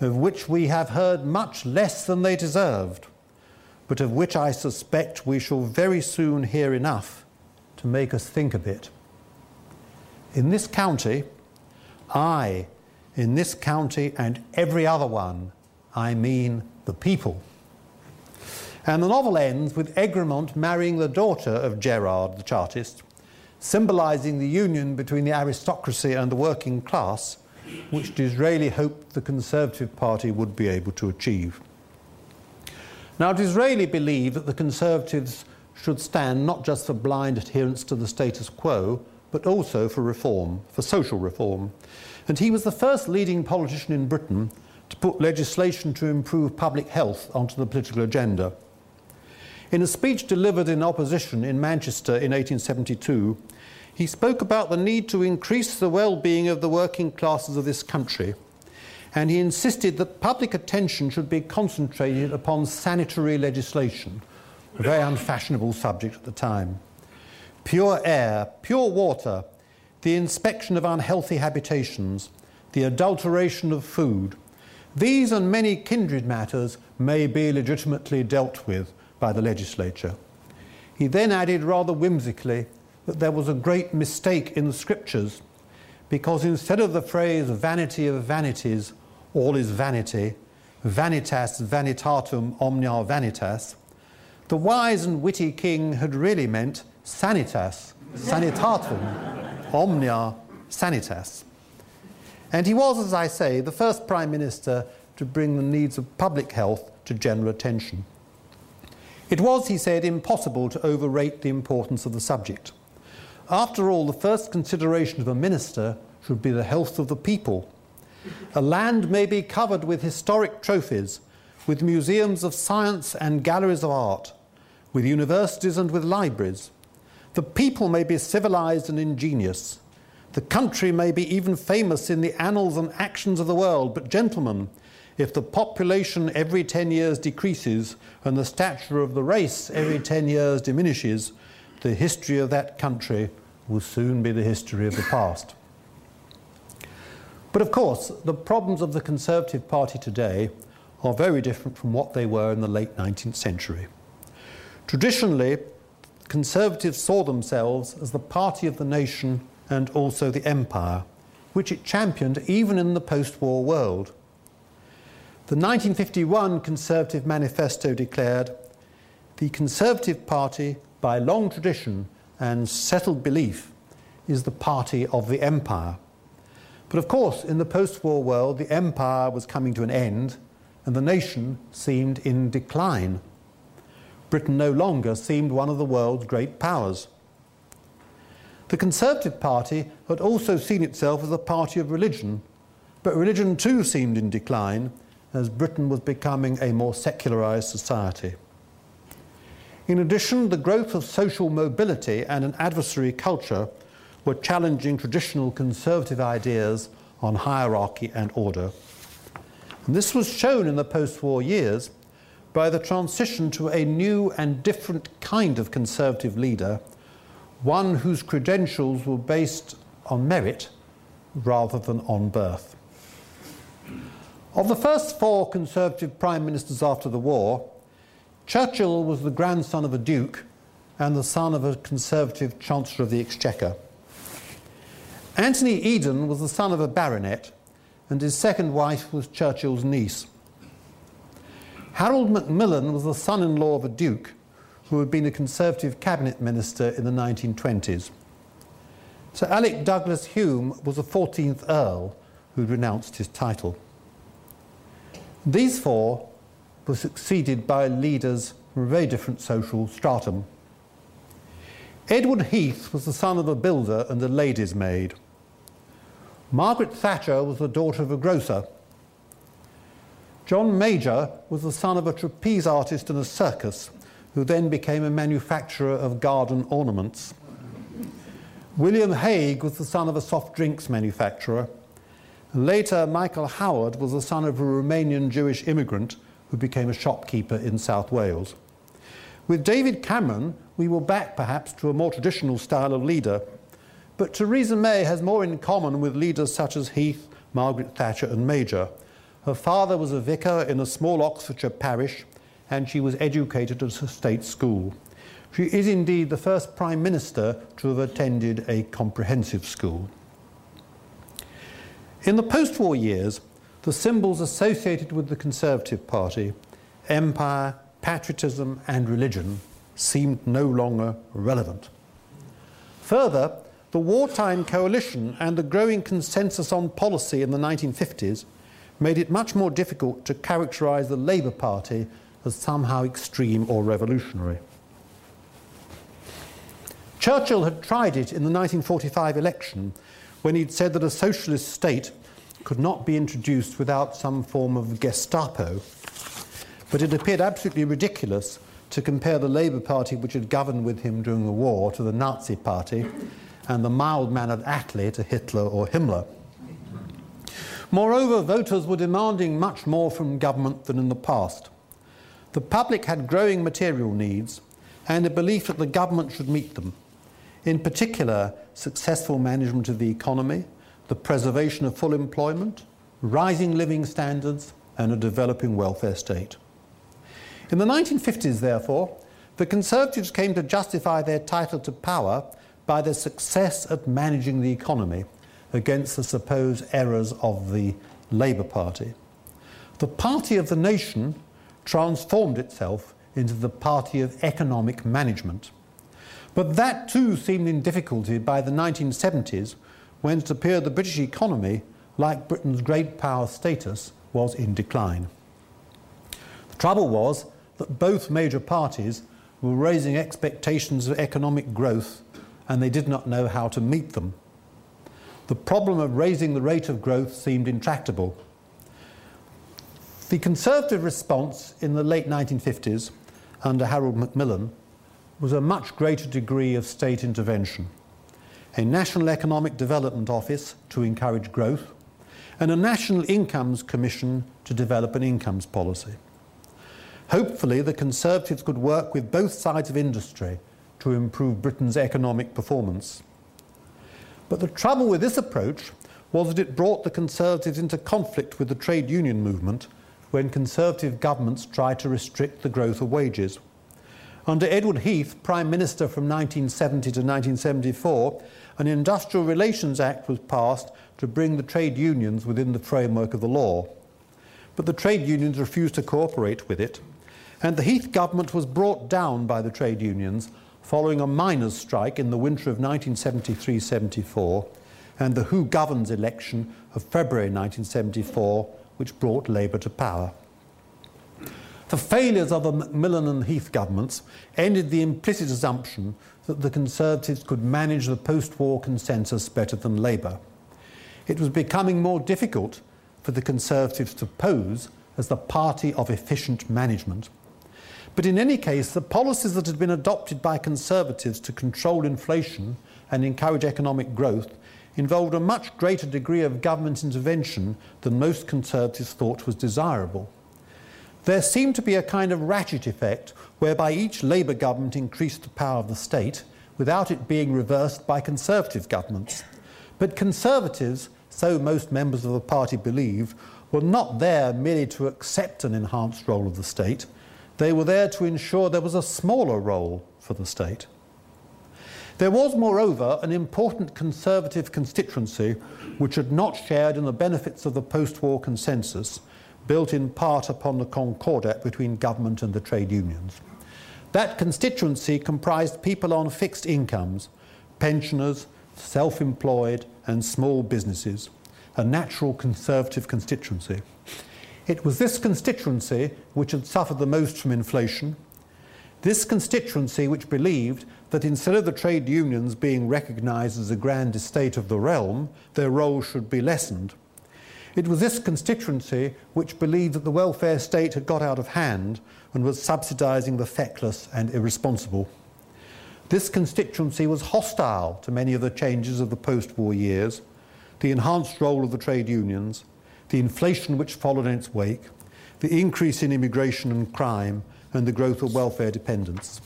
of which we have heard much less than they deserved, but of which I suspect we shall very soon hear enough to make us think a bit. In this county, I, in this county and every other one, I mean the people. And the novel ends with Egremont marrying the daughter of Gerard the Chartist, symbolizing the union between the aristocracy and the working class, which Disraeli hoped the Conservative Party would be able to achieve. Now, Disraeli believed that the Conservatives should stand not just for blind adherence to the status quo, but also for reform, for social reform. And he was the first leading politician in Britain to put legislation to improve public health onto the political agenda. In a speech delivered in opposition in Manchester in 1872, he spoke about the need to increase the well being of the working classes of this country, and he insisted that public attention should be concentrated upon sanitary legislation, a very unfashionable subject at the time. Pure air, pure water, the inspection of unhealthy habitations, the adulteration of food, these and many kindred matters may be legitimately dealt with by the legislature. He then added rather whimsically that there was a great mistake in the scriptures because instead of the phrase vanity of vanities, all is vanity, vanitas vanitatum omnia vanitas, the wise and witty king had really meant sanitas, sanitatum, omnia sanitas. And he was, as I say, the first prime minister to bring the needs of public health to general attention. It was, he said, impossible to overrate the importance of the subject. After all, the first consideration of a minister should be the health of the people. A land may be covered with historic trophies, with museums of science and galleries of art, with universities and with libraries. The people may be civilized and ingenious. The country may be even famous in the annals and actions of the world, but, gentlemen, if the population every 10 years decreases and the stature of the race every 10 years diminishes, the history of that country will soon be the history of the past. But of course, the problems of the Conservative Party today are very different from what they were in the late 19th century. Traditionally, Conservatives saw themselves as the party of the nation and also the empire, which it championed even in the post war world. The 1951 Conservative Manifesto declared the Conservative Party, by long tradition and settled belief, is the party of the empire. But of course, in the post war world, the empire was coming to an end and the nation seemed in decline. Britain no longer seemed one of the world's great powers. The Conservative Party had also seen itself as a party of religion, but religion too seemed in decline as Britain was becoming a more secularized society. In addition, the growth of social mobility and an adversary culture were challenging traditional conservative ideas on hierarchy and order. And this was shown in the post war years by the transition to a new and different kind of conservative leader, one whose credentials were based on merit rather than on birth. Of the first four Conservative prime ministers after the war, Churchill was the grandson of a duke and the son of a Conservative Chancellor of the Exchequer. Anthony Eden was the son of a baronet, and his second wife was Churchill's niece. Harold Macmillan was the son in law of a duke who had been a Conservative cabinet minister in the 1920s. Sir Alec Douglas Home was the 14th Earl who renounced his title. These four were succeeded by leaders from a very different social stratum. Edward Heath was the son of a builder and a lady's maid. Margaret Thatcher was the daughter of a grocer. John Major was the son of a trapeze artist in a circus who then became a manufacturer of garden ornaments. William Hague was the son of a soft drinks manufacturer. Later, Michael Howard was the son of a Romanian Jewish immigrant who became a shopkeeper in South Wales. With David Cameron, we were back perhaps to a more traditional style of leader. But Theresa May has more in common with leaders such as Heath, Margaret Thatcher, and Major. Her father was a vicar in a small Oxfordshire parish, and she was educated at a state school. She is indeed the first Prime Minister to have attended a comprehensive school. In the post war years, the symbols associated with the Conservative Party, empire, patriotism, and religion, seemed no longer relevant. Further, the wartime coalition and the growing consensus on policy in the 1950s made it much more difficult to characterise the Labour Party as somehow extreme or revolutionary. Churchill had tried it in the 1945 election when he'd said that a socialist state could not be introduced without some form of Gestapo. But it appeared absolutely ridiculous to compare the Labour Party, which had governed with him during the war, to the Nazi Party, and the mild mannered Attlee to Hitler or Himmler. Moreover, voters were demanding much more from government than in the past. The public had growing material needs and a belief that the government should meet them. In particular, successful management of the economy, the preservation of full employment, rising living standards, and a developing welfare state. In the 1950s, therefore, the Conservatives came to justify their title to power by their success at managing the economy against the supposed errors of the Labour Party. The party of the nation transformed itself into the party of economic management. But that too seemed in difficulty by the 1970s when it appeared the British economy, like Britain's great power status, was in decline. The trouble was that both major parties were raising expectations of economic growth and they did not know how to meet them the problem of raising the rate of growth seemed intractable. The Conservative response in the late 1950s under Harold Macmillan was a much greater degree of state intervention. A National Economic Development Office to encourage growth, and a National Incomes Commission to develop an incomes policy. Hopefully, the Conservatives could work with both sides of industry to improve Britain's economic performance. But the trouble with this approach was that it brought the Conservatives into conflict with the trade union movement when Conservative governments tried to restrict the growth of wages. Under Edward Heath, Prime Minister from 1970 to 1974, an Industrial Relations Act was passed to bring the trade unions within the framework of the law. But the trade unions refused to cooperate with it, and the Heath government was brought down by the trade unions following a miners' strike in the winter of 1973 74 and the Who Governs election of February 1974, which brought Labour to power. The failures of the Macmillan and Heath governments ended the implicit assumption that the Conservatives could manage the post war consensus better than Labour. It was becoming more difficult for the Conservatives to pose as the party of efficient management but in any case, the policies that had been adopted by Conservatives to control inflation and encourage economic growth involved a much greater degree of government intervention than most Conservatives thought was desirable. There seemed to be a kind of ratchet effect whereby each Labour government increased the power of the state without it being reversed by Conservative governments. But Conservatives, so most members of the party believed, were not there merely to accept an enhanced role of the state they were there to ensure there was a smaller role for the state. There was, moreover, an important conservative constituency which had not shared in the benefits of the post war consensus, built in part upon the concordat between government and the trade unions. That constituency comprised people on fixed incomes, pensioners, self employed, and small businesses, a natural conservative constituency. It was this constituency which had suffered the most from inflation, this constituency which believed that instead of the trade unions being recognised as a grand estate of the realm, their role should be lessened. It was this constituency which believed that the welfare state had got out of hand and was subsidising the feckless and irresponsible. This constituency was hostile to many of the changes of the post war years, the enhanced role of the trade unions, the inflation which followed in its wake, the increase in immigration and crime, and the growth of welfare dependence.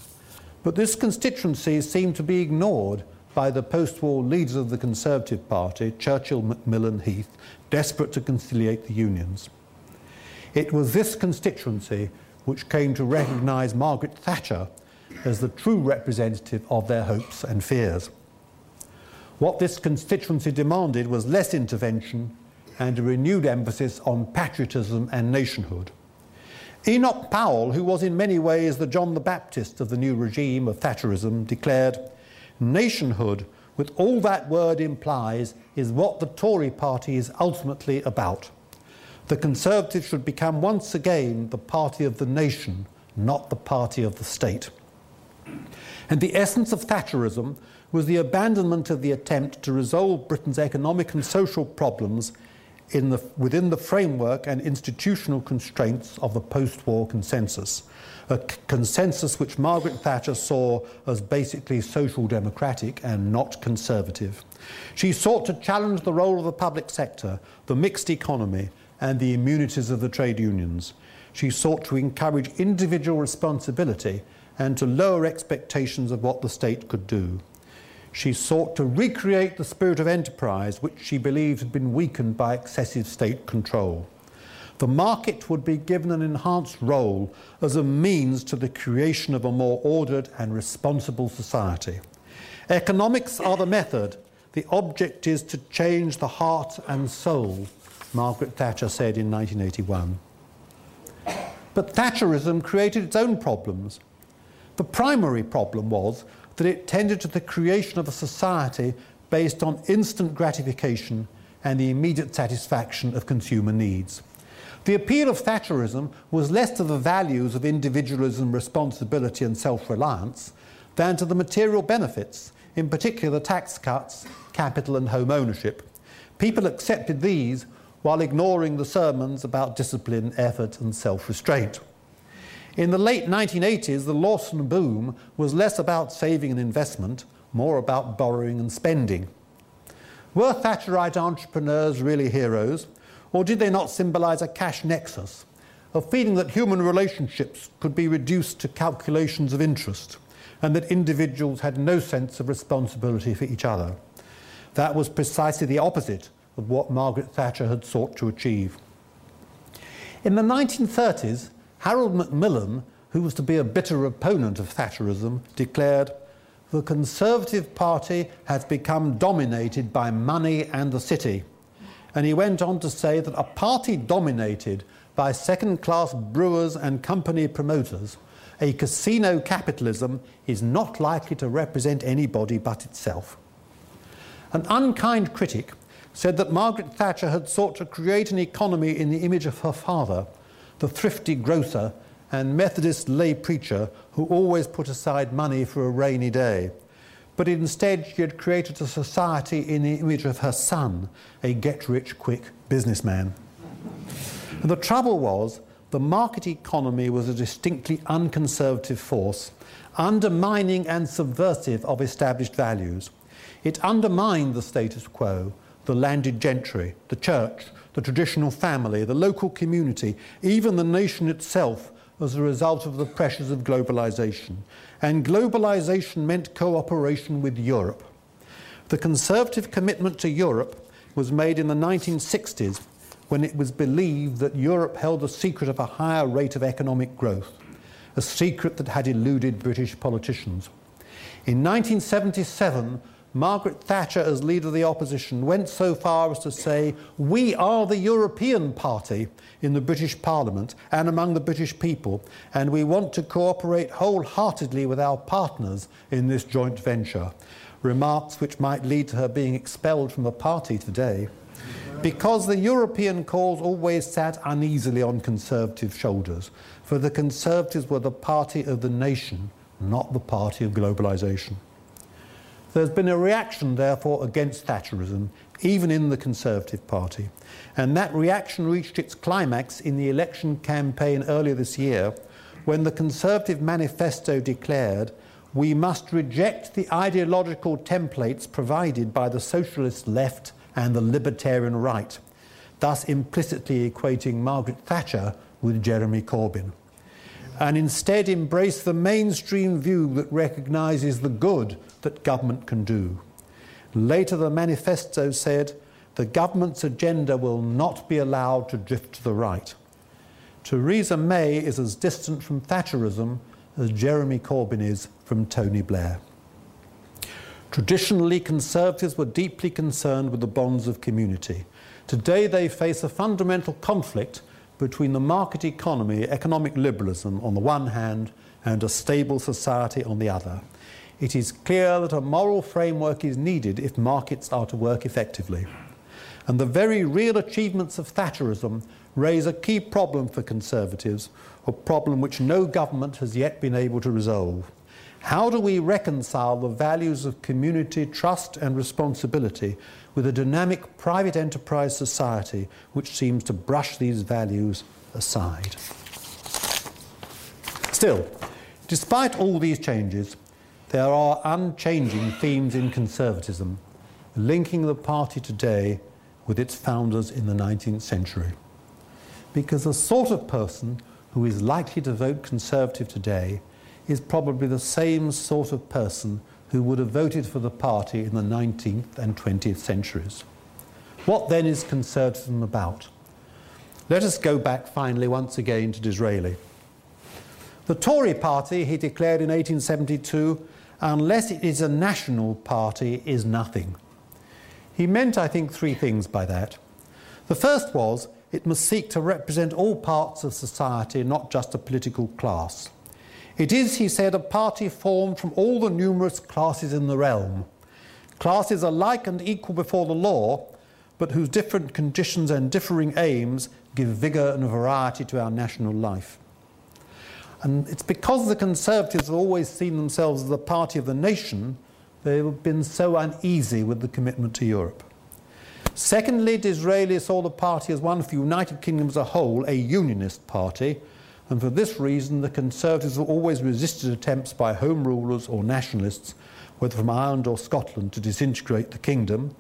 But this constituency seemed to be ignored by the post war leaders of the Conservative Party, Churchill, Macmillan, Heath, desperate to conciliate the unions. It was this constituency which came to recognise Margaret Thatcher as the true representative of their hopes and fears. What this constituency demanded was less intervention and a renewed emphasis on patriotism and nationhood. Enoch Powell, who was in many ways the John the Baptist of the new regime of Thatcherism, declared, Nationhood, with all that word implies, is what the Tory party is ultimately about. The Conservatives should become once again the party of the nation, not the party of the state. And the essence of Thatcherism was the abandonment of the attempt to resolve Britain's economic and social problems the, within the framework and institutional constraints of the post war consensus, a consensus which Margaret Thatcher saw as basically social democratic and not conservative. She sought to challenge the role of the public sector, the mixed economy, and the immunities of the trade unions. She sought to encourage individual responsibility and to lower expectations of what the state could do. She sought to recreate the spirit of enterprise, which she believed had been weakened by excessive state control. The market would be given an enhanced role as a means to the creation of a more ordered and responsible society. Economics are the method, the object is to change the heart and soul, Margaret Thatcher said in 1981. But Thatcherism created its own problems. The primary problem was that it tended to the creation of a society based on instant gratification and the immediate satisfaction of consumer needs. The appeal of Thatcherism was less to the values of individualism, responsibility, and self reliance than to the material benefits, in particular tax cuts, capital, and home ownership. People accepted these while ignoring the sermons about discipline, effort, and self restraint. In the late 1980s, the Lawson boom was less about saving and investment, more about borrowing and spending. Were Thatcherite entrepreneurs really heroes, or did they not symbolize a cash nexus, a feeling that human relationships could be reduced to calculations of interest, and that individuals had no sense of responsibility for each other? That was precisely the opposite of what Margaret Thatcher had sought to achieve. In the 1930s, Harold Macmillan, who was to be a bitter opponent of Thatcherism, declared, The Conservative Party has become dominated by money and the city. And he went on to say that a party dominated by second class brewers and company promoters, a casino capitalism, is not likely to represent anybody but itself. An unkind critic said that Margaret Thatcher had sought to create an economy in the image of her father the thrifty grocer, and Methodist lay preacher who always put aside money for a rainy day. But instead, she had created a society in the image of her son, a get rich quick businessman. And the trouble was, the market economy was a distinctly unconservative force, undermining and subversive of established values. It undermined the status quo, the landed gentry, the church, the traditional family, the local community, even the nation itself as a result of the pressures of globalization. And globalization meant cooperation with Europe. The conservative commitment to Europe was made in the 1960s when it was believed that Europe held the secret of a higher rate of economic growth, a secret that had eluded British politicians. In 1977, Margaret Thatcher, as leader of the opposition, went so far as to say, We are the European Party in the British Parliament and among the British people, and we want to cooperate wholeheartedly with our partners in this joint venture. Remarks which might lead to her being expelled from the party today. Because the European cause always sat uneasily on Conservative shoulders, for the Conservatives were the party of the nation, not the party of globalisation. There's been a reaction, therefore, against Thatcherism even in the Conservative Party. And that reaction reached its climax in the election campaign earlier this year when the Conservative manifesto declared we must reject the ideological templates provided by the socialist left and the libertarian right, thus implicitly equating Margaret Thatcher with Jeremy Corbyn, and instead embrace the mainstream view that recognises the good that government can do. Later, the manifesto said the government's agenda will not be allowed to drift to the right. Theresa May is as distant from Thatcherism as Jeremy Corbyn is from Tony Blair. Traditionally, Conservatives were deeply concerned with the bonds of community. Today, they face a fundamental conflict between the market economy, economic liberalism on the one hand, and a stable society on the other. It is clear that a moral framework is needed if markets are to work effectively. And the very real achievements of Thatcherism raise a key problem for Conservatives, a problem which no government has yet been able to resolve. How do we reconcile the values of community, trust, and responsibility with a dynamic private enterprise society which seems to brush these values aside? Still, despite all these changes, there are unchanging themes in conservatism linking the party today with its founders in the 19th century. Because the sort of person who is likely to vote Conservative today is probably the same sort of person who would have voted for the party in the 19th and 20th centuries. What then is Conservatism about? Let us go back finally once again to Disraeli. The Tory party, he declared in 1872, unless it is a national party, is nothing. He meant, I think, three things by that. The first was it must seek to represent all parts of society, not just a political class. It is, he said, a party formed from all the numerous classes in the realm. Classes alike and equal before the law, but whose different conditions and differing aims give vigour and variety to our national life. And it's because the Conservatives have always seen themselves as the party of the nation, they've been so uneasy with the commitment to Europe. Secondly, Disraeli saw the party as one for the United Kingdom as a whole, a unionist party, and for this reason the Conservatives have always resisted attempts by Home Rulers or nationalists, whether from Ireland or Scotland, to disintegrate the kingdom,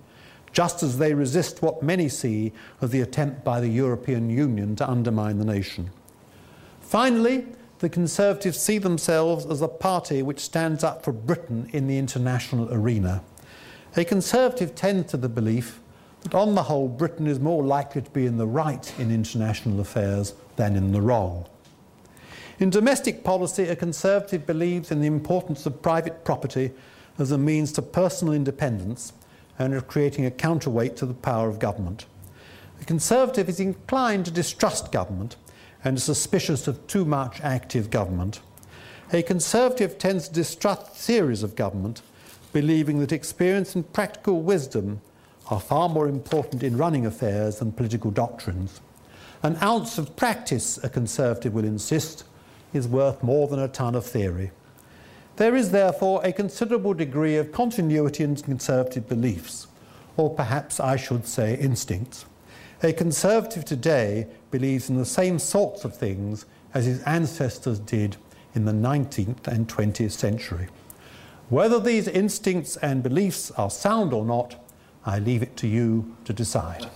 just as they resist what many see as the attempt by the European Union to undermine the nation. Finally, the Conservatives see themselves as a party which stands up for Britain in the international arena. A Conservative tends to the belief that on the whole Britain is more likely to be in the right in international affairs than in the wrong. In domestic policy, a Conservative believes in the importance of private property as a means to personal independence and of creating a counterweight to the power of government. The Conservative is inclined to distrust government and suspicious of too much active government. A Conservative tends to distrust theories of government, believing that experience and practical wisdom are far more important in running affairs than political doctrines. An ounce of practice, a Conservative will insist, is worth more than a ton of theory. There is therefore a considerable degree of continuity in Conservative beliefs, or perhaps I should say instincts. A Conservative today believes in the same sorts of things as his ancestors did in the 19th and 20th century. Whether these instincts and beliefs are sound or not, I leave it to you to decide.